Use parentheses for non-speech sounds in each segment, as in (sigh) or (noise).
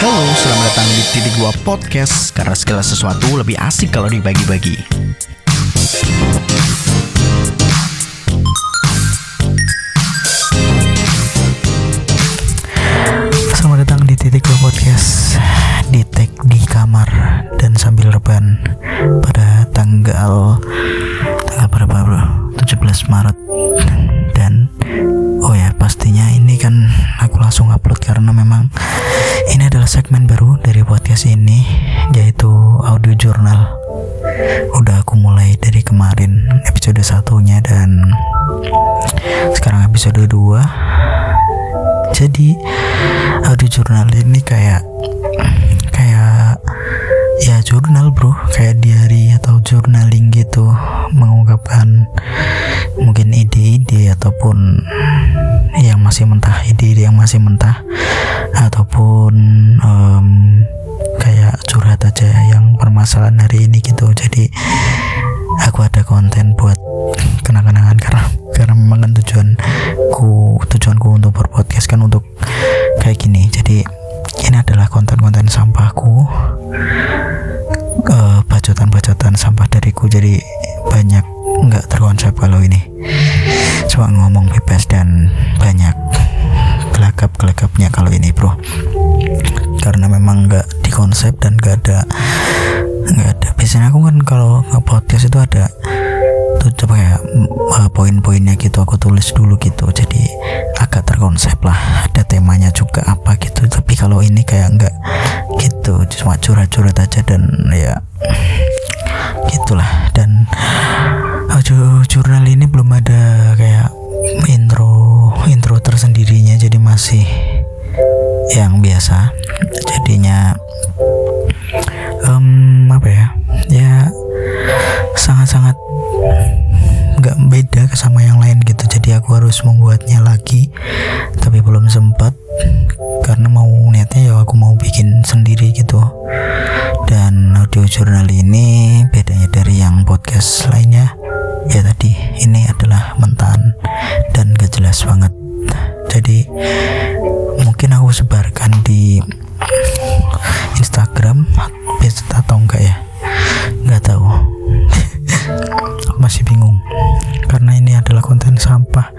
Halo, selamat datang di Titik Dua Podcast Karena segala sesuatu lebih asik kalau dibagi-bagi Selamat datang di Titik Dua Podcast Di tag di kamar dan sambil rebahan Pada tanggal Tanggal berapa bro? 17 Maret Dan Oh ya pastinya ini kan Aku langsung upload karena memang Ini adalah segmen baru dari podcast ini Yaitu audio jurnal. Udah aku mulai dari kemarin Episode satunya dan Sekarang episode 2 jadi audio jurnal ini kayak kayak ya jurnal bro kayak diary atau journaling gitu mengungkapkan mungkin ide-ide ataupun yang masih mentah ide-ide yang masih mentah ataupun em, kayak curhat aja yang permasalahan hari ini gitu. Jadi aku ada konten buat kenang-kenangan karena karena memang kan tujuanku tujuanku untuk berpodcast kan untuk kayak gini. Jadi ini adalah konten-konten sampahku eh, bacotan-bacotan sampah dariku. Jadi banyak nggak terkonsep kalau ini. Cuma ngomong bebas dan banyak gelagap-gelagapnya kalau ini bro. Karena memang nggak dikonsep dan nggak ada nggak ada. Biasanya aku kan kalau nge-podcast itu ada tuh coba uh, poin-poinnya gitu aku tulis dulu gitu. Jadi agak terkonsep lah ada temanya juga apa gitu. Tapi kalau ini kayak enggak gitu cuma curhat-curhat aja dan ya gitulah. Dan audio jurnal ini belum ada kayak intro intro tersendirinya. Jadi masih yang biasa. Jadinya em, apa ya? Ya sangat-sangat nggak beda sama yang lain gitu. Jadi aku harus membuatnya lagi tapi belum sempat. Karena mau niatnya ya aku mau bikin sendiri gitu. Dan audio jurnal ini bedanya dari yang podcast lainnya. Ya tadi ini adalah mentahan dan gak jelas banget. Jadi mungkin aku sebarkan di Instagram atau enggak ya adalah konten sampah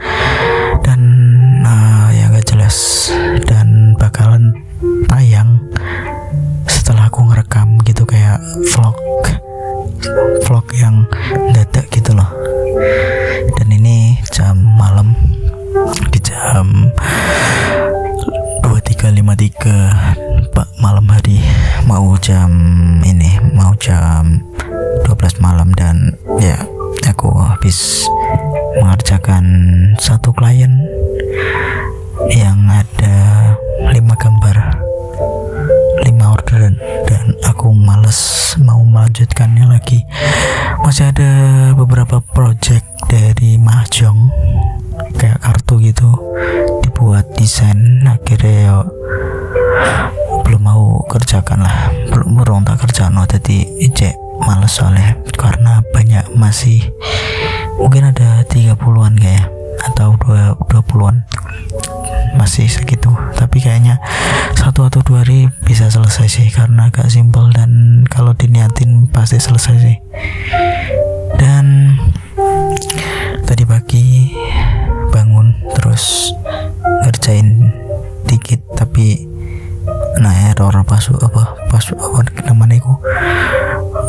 beberapa project dari Mahjong kayak kartu gitu dibuat desain. Akhirnya ya belum mau kerjakan lah. Belum belum tak kerjaan. No jadi cek males soalnya. Karena banyak masih mungkin ada 30-an kayak atau 2 20-an masih segitu. Tapi kayaknya satu atau dua hari bisa selesai sih karena agak simpel dan kalau diniatin pasti selesai sih dan tadi pagi bangun terus ngerjain dikit tapi nah error pas apa pas apa namanya itu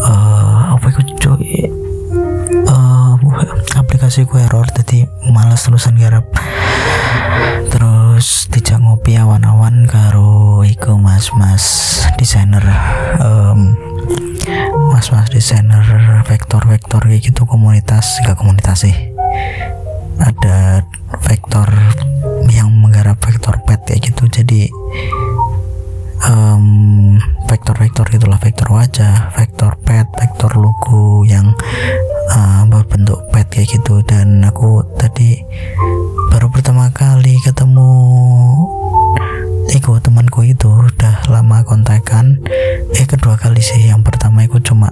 eh apa itu cuy eh aplikasi ku error tadi malas terusan garap. Terus dijak ngopi awan-awan karo iku mas-mas desainer em, mas-mas desainer vektor-vektor kayak gitu komunitas gak komunitas sih. Ada vektor yang menggarap vektor pet kayak gitu jadi em, vektor-vektor gitulah vektor wajah vektor pet vektor logo yang eh, berbentuk pet kayak gitu. Dan aku tadi baru pertama kali ketemu Iko temanku itu udah lama kontekan. Eh kedua kali sih. Yang pertama itu cuma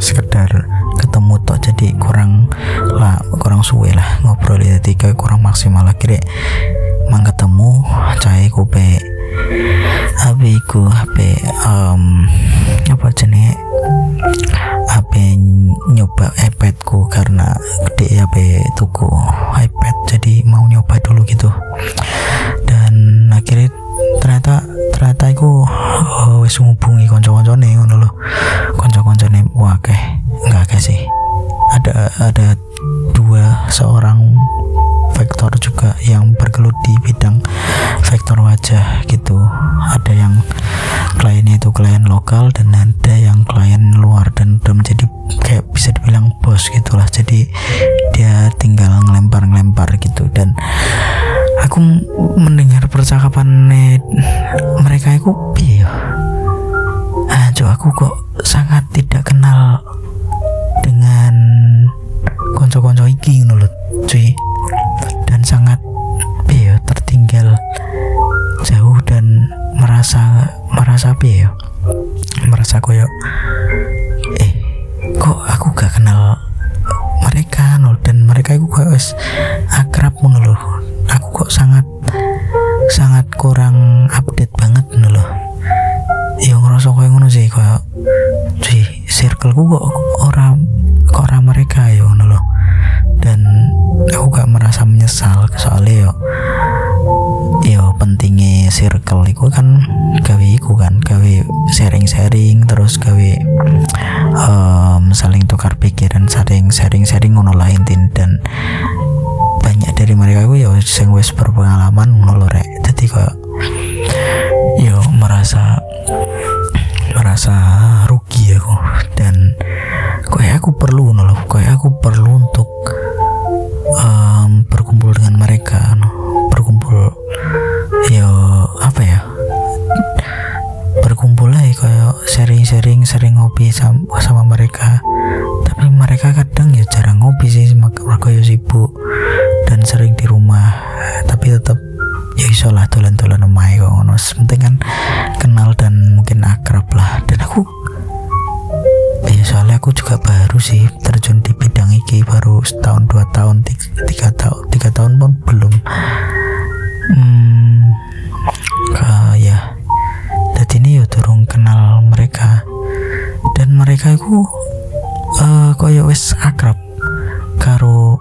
sekedar ketemu tok jadi kurang lah kurang suwe lah ngobrol jadi kayak kurang maksimal. Akhirnya mang ketemu cai kupe abi iku? HP um, apa jenis HP nyoba iPadku karena gede HP tuku iPad. Jadi mau nyoba dulu gitu itu piye ah aku kok sangat tidak kenal dengan konco-konco iki ngono cuy. Dan sangat ya tertinggal jauh dan merasa merasa ya merasa koyo eh kok aku gak kenal mereka nol dan mereka itu kok akrab mengeluh aku kok sangat sangat kurang update banget loh yang ngerasa kayak ngono sih kayak sih circleku kok orang kok orang mereka ya ngono loh dan aku gak merasa menyesal soalnya yo yo pentingnya circle itu kan gawe iku kan gawe sharing-sharing terus gawe um, saling tukar pikiran saling sharing-sharing ngono lah intin dan banyak dari mereka itu ya sing wis berpengalaman ngono rek mereka itu uh, koyo wes akrab karo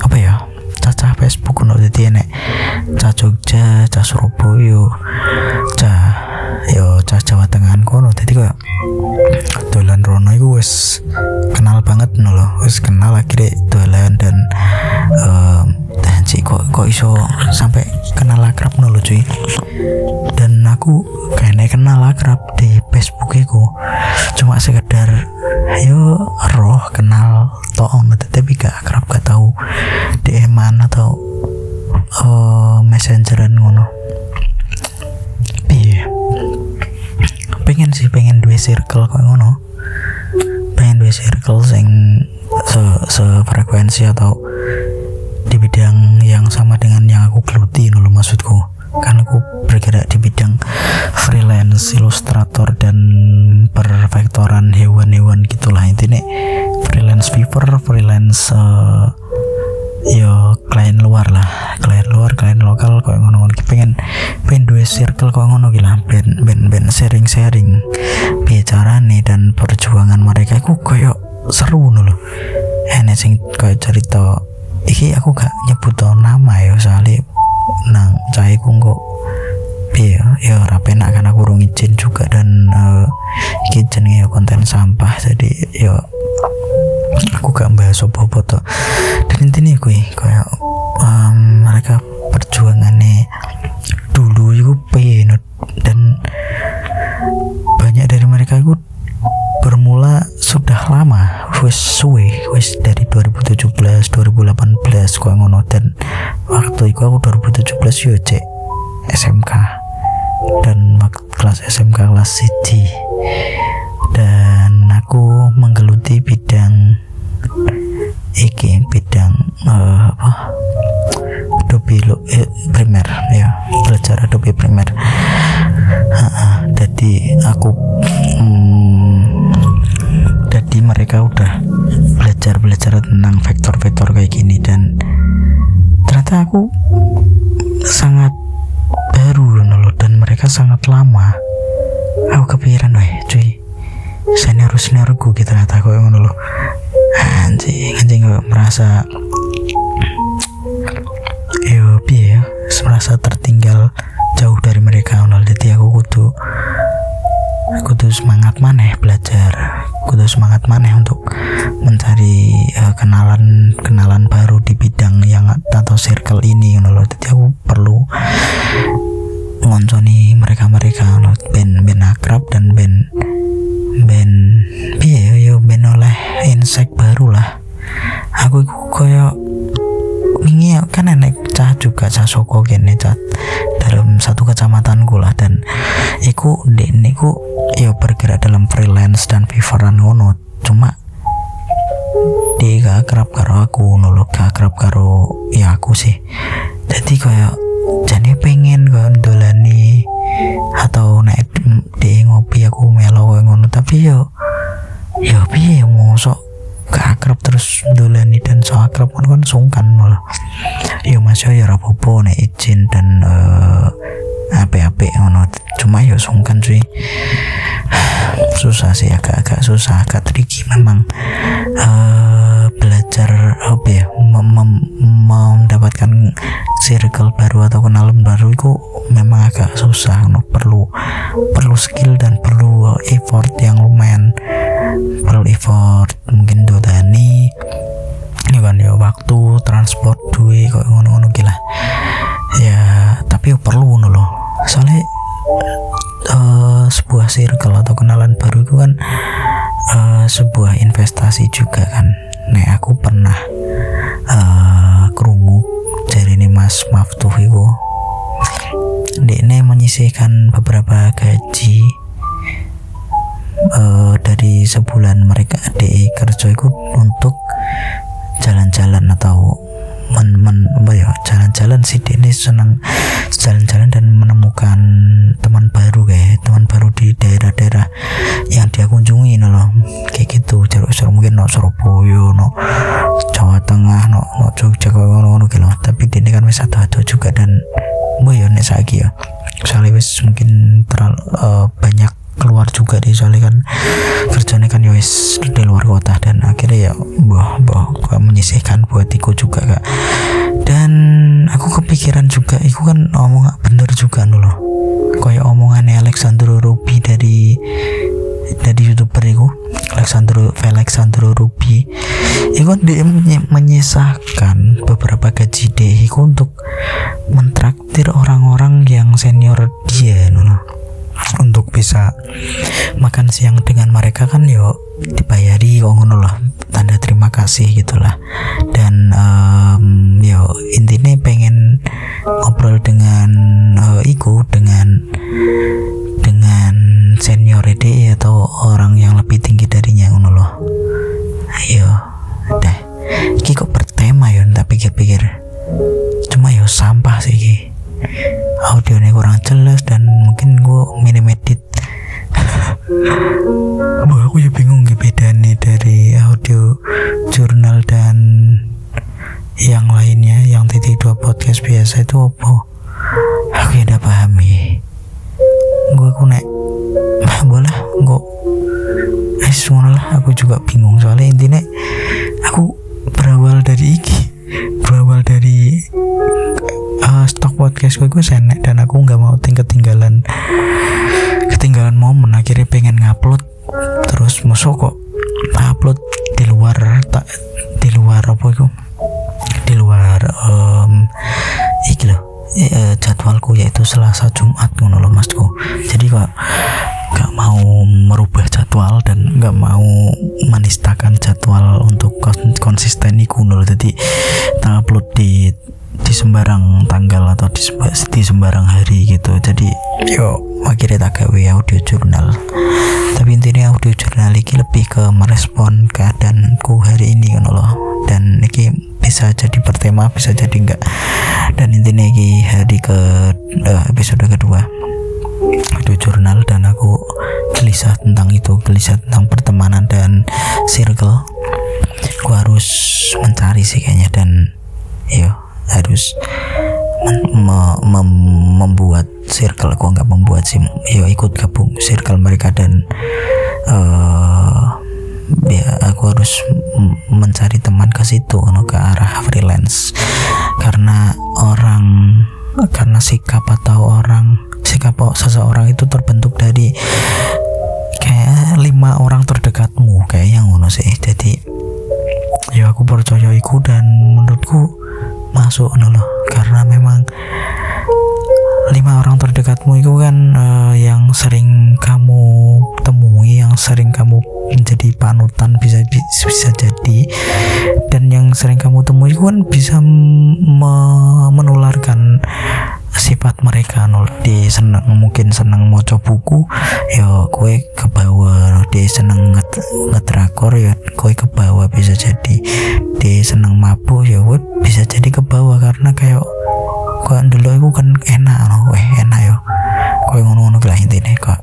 apa ya cacah Facebook no jadi enek. Cah Jogja cah Surabaya cah yo cah Jawa Tengah kono. Jadi kayak dolan rono itu wes kenal banget no wes kenal akhirnya dolan dan um, sih kok kok iso sampai kenal akrab no loh cuy dan aku kayaknya kenal akrab di Facebook ku cuma sekedar ayo roh kenal toong tapi gak akrab gak tahu DM atau uh, messengeran ngono. Iya pengen sih pengen dua circle kok ngono. Pengen dua circle sing se sefrekuensi atau di bidang yang sama dengan yang aku geluti loh maksudku. Kan aku bergerak di bidang freelance ilustrator dan perfektoran hewan-hewan gitulah. Intinya freelance viewer freelance uh, yo klien luar lah. Klien luar klien lokal kok ngono ngono. Pengen pengen dua circle kok ngono gila ben ben ben sharing sharing bicara nih dan perjuangan mereka. Aku koyo seru loh enek sing koyo cerita iki aku gak nyebut nama ya soalnya nang cahiku kok piye ya? Ora penak kan aku urung izin juga dan uh, iki ya konten sampah. Jadi ya aku gak bahas apa-apa tuh dan intinya gue kayak um, mereka perjuangannya dulu itu aku 2017 yo cek. SMK dan kelas SMK kelas C dan aku menggeluti bidang lah tak ngono loh anjing anjing gue merasa yo ya? Merasa tertinggal jauh dari mereka ngono jadi aku kudu kudu semangat maneh belajar. Kudu semangat maneh untuk mencari uh, kenalan kenalan baru di bidang yang atau circle ini ngono loh jadi aku perlu ngonconi mereka-mereka ngono ben cah soko kene cah dalam satu kecamatanku lah. Dan iku dek niku yo bergerak dalam freelance dan viveran ngono. Cuma dia gak akrab karo aku ngono gak akrab karo ya aku sih. Jadi kayak jadi pengen kan dolani atau naik di ngopi aku melo ngono. Tapi yo yo piye mosok gak akrab terus dolani dan so akrab kan kan sungkan malah yo mas yo ya rapopo nek izin dan uh, ape-ape ngono. Cuma yo sungkan sih. (sighs) Susah sih agak-agak susah agak tricky memang. Uh, belajar apa ya mem mem mendapatkan circle baru atau kenalan baru itu memang agak susah no, perlu perlu skill dan perlu effort yang lumayan. Perlu effort mungkin dodani ya kan ya waktu transport duit kok ngono-ngono gila ya tapi perlu ngono loh. Soalnya uh, sebuah circle atau kenalan baru itu kan uh, sebuah investasi juga kan. Nek aku pernah uh, kerungu dari ini mas Maftuh itu. Ini menyisihkan beberapa gaji uh, dari sebulan mereka DE kerja itu untuk jalan-jalan atau men, men apa ya jalan-jalan sih. Ini senang jalan-jalan dan menemukan teman baru kayak teman baru di daerah-daerah yang dia kunjungi loh. Kayak gitu jaruk mungkin no Surabaya no Jawa Tengah no no Jogja ngono-ngono gitu tapi ini kan wis ada juga dan boy ya saiki ya soalnya wis mungkin terlalu uh, banyak keluar juga di soalnya kan kerjanya kan ya di luar kota dan gua menyisihkan buat iku juga kak. Dan aku kepikiran juga iku kan omong bener juga loh kayak omongannya Alexandro Ruby dari dari youtuber itu Alexandro Alexandro Ruby. Itu kan dia menyisahkan beberapa gaji dia itu untuk mentraktir orang-orang yang senior dia loh untuk bisa makan siang dengan mereka kan yo dibayari kok ngono lah tanda terima kasih gitulah. Dan um, yo intinya pengen ngobrol dengan uh, iku dengan dengan senior ide atau orang yang lebih tinggi darinya ngono loh. Ayo deh iki kok bertema yo tak pikir-pikir. Cuma yo sampah sih ki audionya kurang jelas dan mungkin gue minim edit Wah aku ya bingung gitu nih dari audio jurnal dan yang lainnya yang titik dua podcast biasa itu apa? Aku ya udah pahami gue aku nek (laughs) boleh gue eh lah aku juga bingung soalnya intinya aku berawal dari iki berawal dari uh, stok podcast gue gue senek jadwal dan gak mau menistakan jadwal untuk konsisten iku loh jadi tak upload di di sembarang tanggal atau di, di sembarang hari gitu. Jadi yo akhirnya tak gawe audio jurnal. Tapi intinya audio jurnal ini lebih ke merespon keadaanku hari ini kan loh. Dan ini bisa jadi bertema bisa jadi enggak dan intinya ini hari ke uh, episode kedua audio jurnal dan aku gelisah tentang itu gelisah tentang pertemanan dan circle. Aku harus mencari sih kayaknya dan yo harus men- me- mem- membuat circle. Kok nggak membuat sih ya ikut gabung circle mereka dan eh ya aku harus mencari teman ke situ no, ke arah freelance. Karena orang karena sikap atau orang sikap seseorang itu terbentuk dari kayak lima orang terdekatmu kayak yang ngono sih. Jadi ya aku percaya iku dan menurutku masuk loh. Karena memang lima orang terdekatmu itu kan eh, yang sering kamu temui yang sering kamu menjadi panutan bisa bisa jadi. Dan yang sering kamu temui itu kan bisa me- menularkan sifat mereka. Nol dia seneng mungkin seneng moco buku ya kue ke bawah dia seneng nget ngetrakor ya kue ke bawah bisa jadi. Dia seneng mabuk ya kue bisa jadi ke bawah karena kayak kok dulu aku kan enak no weh enak yo. Kue ngono-ngono lah intinya kok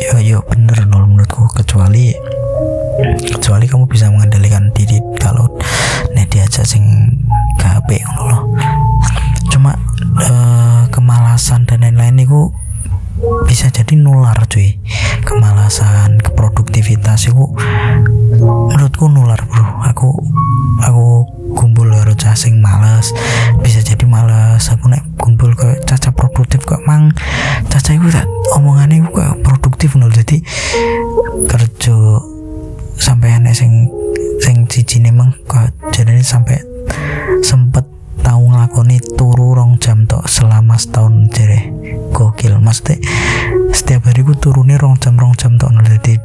yo yo bener nol menurutku kecuali kecuali kamu bisa mengendalikan diri kalau nih diajak sing gape ngono loh. Cuma eh, kemalasan dan lain-lain itu bisa jadi nular cuy. Kemalasan keproduktivitas itu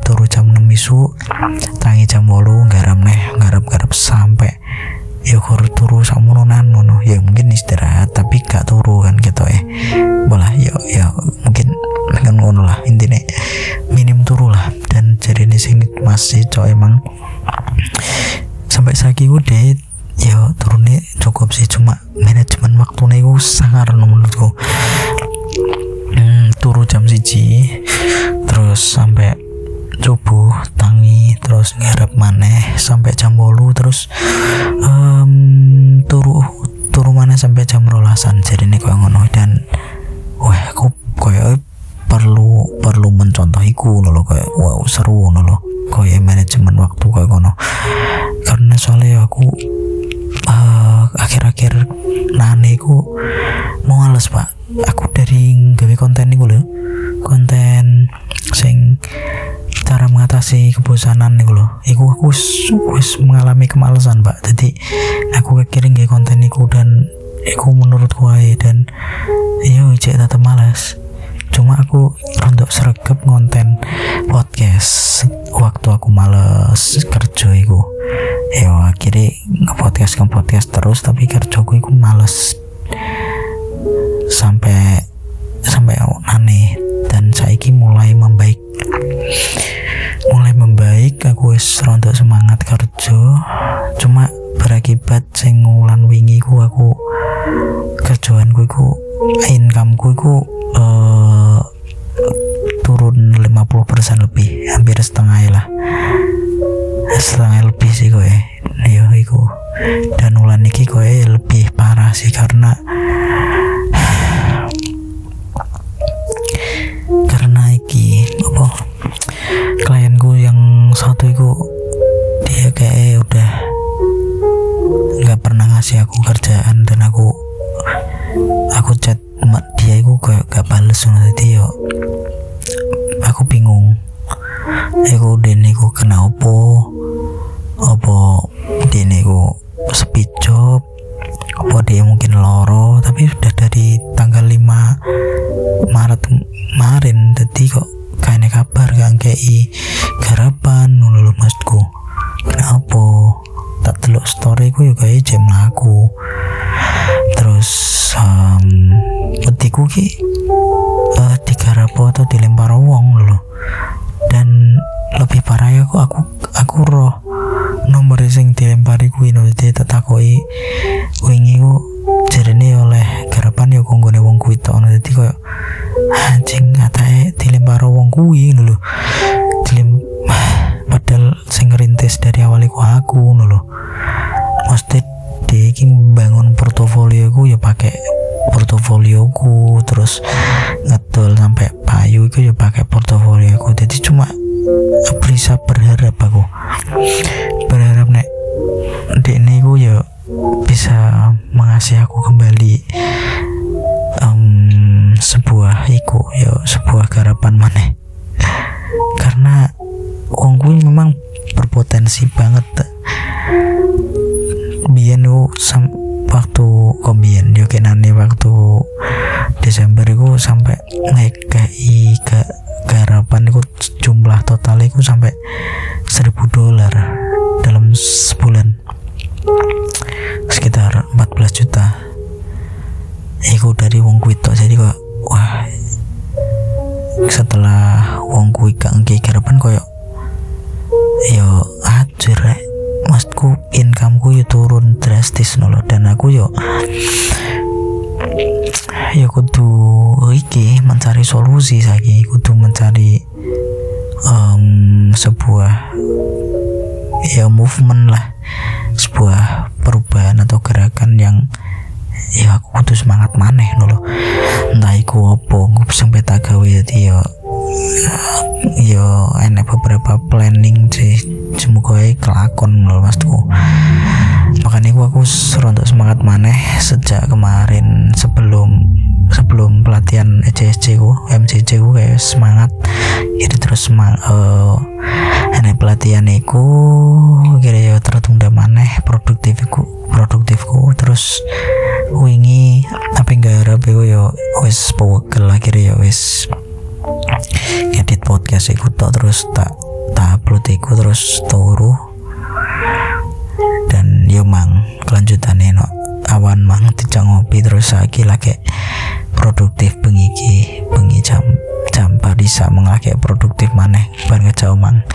turu jam 6 isu tangi jam 8 garam neh garap garap sampai ya kur turu sama nonan nono ya mungkin istirahat tapi gak turu kan gitu eh. Bolah ya ya mungkin dengan ngono lah intinya minim turu lah. Dan jadi ini sing masih cowok emang sampai saiki udah akhir-akhir nane ku males pak. Aku dari gawe konten ini loh konten sing cara mengatasi kebosanan nih loh iku aku wis mengalami kemalasan pak. Jadi aku kekiring gawe konten iku dan iku menurutku ae dan iya cek tetap malas cuma aku rontok sregep ngonten podcast waktu aku males kerja iku ya akhirnya nge-podcast nge-podcast terus tapi kerjaku iku males. Sampai sampai aneh. Dan saiki mulai membaik. Mulai membaik aku wis rontok semangat kerja. Cuma berakibat sing ngulan wingi ku aku kerjaanku iku incomeku iku eh, turun 50% lebih hampir setengah lah setengah lebih sih kowe. Ya iku. Dan ulan iki kowe lebih parah sih karena teluk story ku juga jam aku terus um, petiku ki eh, digarapo atau dilempar wong loh dan lebih parah ya aku aku aku roh nomor sing dilempari kuwi no dadi tak takoki wingi ku jarene oleh garapan ya konggone wong kuwi tok. No dadi koyo anjing ngatae dilempar wong kuwi lho dilem (sighs) padahal sing ngerintis dari awal iku aku lho dia iki bangun portofolio ku ya pakai terus ngedol sampai payu itu ya pakai portofolio aku jadi cuma bisa berharap aku. Berharap nek dek ini ya bisa mengasih aku kembali um, sebuah iku ya sebuah garapan mana solusi lagi kudu mencari um, sebuah ya movement lah. Sebuah perubahan atau gerakan yang ya aku kudu semangat maneh dulu entah iku opo sampai tak gawe jadi ya ya enak beberapa planning sih. Semoga kelakon loh maksudku makanya aku, aku serontok semangat maneh sejak kemarin sebelum sebelum pelatihan ECSC ku MCC ku kayak semangat. Jadi terus semang uh, enak pelatihan iku kira ya tertunda maneh produktifku produktifku. Terus wingi apa enggak rapi yo wes pawagel akhirnya ya wes edit podcast iku tok terus tak tak upload iku terus turu. Dan yo mang kelanjutannya no awan mang tidak ngopi terus lagi lagi produktif pengiki pengi jam jam bisa mengalami produktif maneh. Ban ngejauh mang.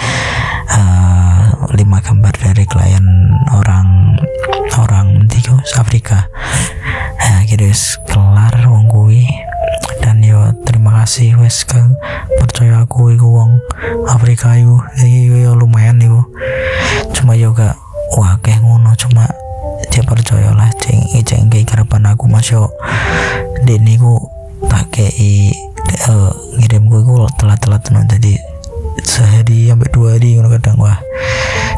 Uh, lima gambar dari klien orang orang tiga Afrika. Nah, kira kelar wong kuwi. Dan yo terima kasih wes ke percaya aku iku wong Afrika iku. Iki yo lumayan iku. Cuma yo gak wah kayak ngono. Cuma dia percaya lah ceng ceng kayak harapan aku masuk dini ku tak kayak uh, ngirim gue gue telat-telat non tadi sehari sampai dua hari ngono kadang wah.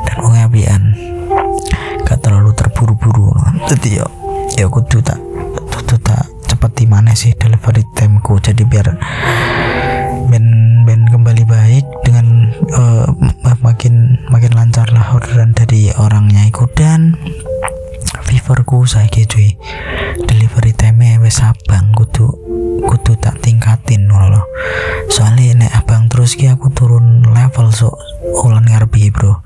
Dan wong apian. Gak terlalu terburu-buru jadi yo ya tuh tak tuh tak cepet di mana sih delivery timeku jadi biar ben ben kembali baik dengan uh, makin makin lancar lah orderan dari orangnya ikut dan feverku saya cuy delivery time wes abang kudu kudu tak tingkatin loh soalnya nek abang terus ki aku turun level so ulan ngarep bro.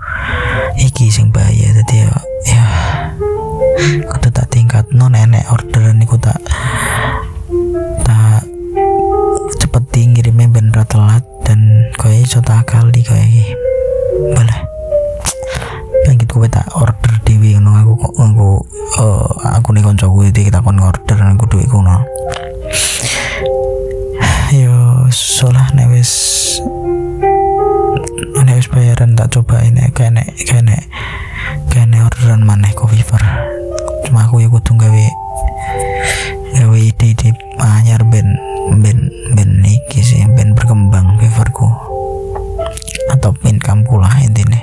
Iki sing bahaya jadi ya ya kudu tak tingkat non nenek orderan iku tak tak cepet ngirimnya ben telat dan kaya iso tak coba ini kayak nek kayak nek orderan maneh fever cuma aku ya kudu gawe gawe ide-ide anyar ben ben ben iki sih ben berkembang feverku atau income pula intinya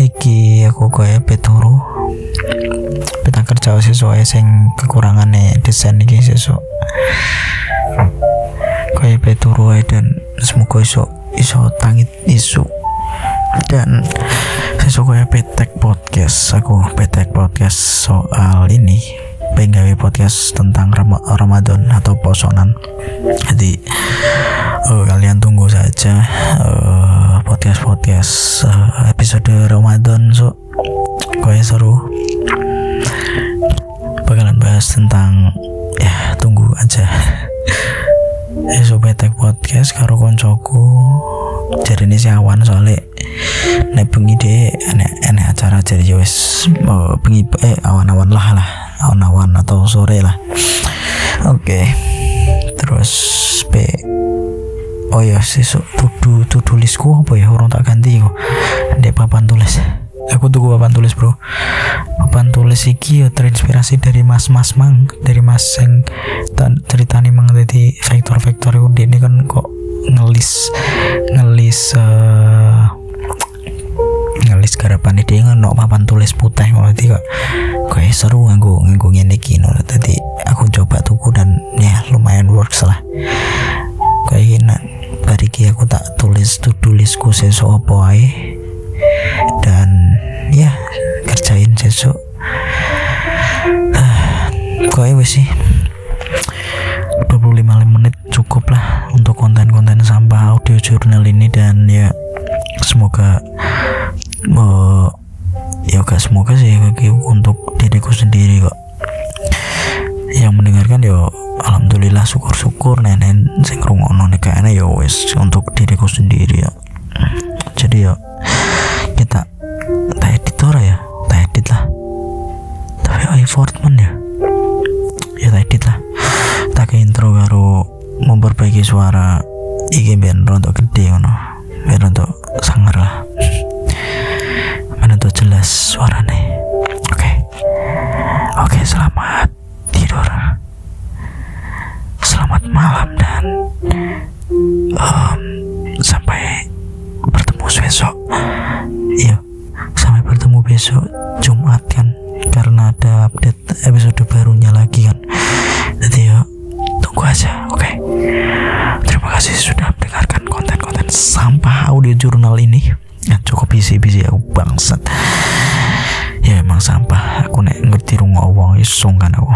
iki aku kayak peturu kita kerja sesuai sing kekurangannya desain iki sesuk kayak peturu dan semoga iso iso tangit isu. Dan kayak petek podcast aku petek podcast soal ini. Pengen podcast tentang Ram Ramadan atau posonan. Jadi uh, kalian tunggu saja uh, podcast podcast uh, episode Ramadan so. Kayak seru. Bakalan bahas tentang ya tunggu aja (laughs) eh sobetek podcast karo koncoku. Ini si awan soalnya nek bengi deh enek enek acara jadi ya wes uh, bengi eh awan-awan lah lah. Awan-awan atau sore lah. Oke okay. terus p. Oh ya sesuk tudu tudu listku apa ya? Orang tak ganti kok. Dek papan tulis aku tuku papan tulis bro. Papan tulis iki ya terinspirasi dari mas-mas mang dari mas yang ceritanya mang jadi vektor-vektor itu ini kan kok ngelis ngelis uh, ngelis garapan dia no papan tulis putih. Berarti kok kayak seru nganggo nganggo ngene tadi aku coba tuku dan ya lumayan works lah. Kayak gini bariki aku tak tulis tuh tulisku sesuatu apa ae kok wes sih 25 menit cukup lah untuk konten-konten sampah audio jurnal ini dan ya semoga uh, ya gak semoga sih untuk diriku sendiri kok. Yang mendengarkan ya alhamdulillah syukur-syukur nenek sing rungokno nek ya wes untuk diriku sendiri ya. Jadi ya memperbaiki suara iki biar rontok gede ngono. Biar rontok sangar lah. Mana tuh jelas suaranya oke. Okay. oke okay, selamat tidur. Selamat malam dan um, sampai bertemu besok. Iya sampai bertemu besok Jumat kan karena ada update episode barunya lagi kan. Jadi kasih sudah mendengarkan konten-konten sampah audio jurnal ini. Ya cukup bisi-bisi aku bangsat. Ya emang sampah aku nek ngerti rungo wong isung kan aku.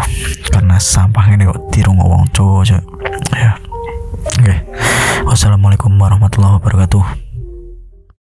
Karena sampah ini kok dirungo wong cowok ya. Oke. Okay. wassalamualaikum warahmatullahi wabarakatuh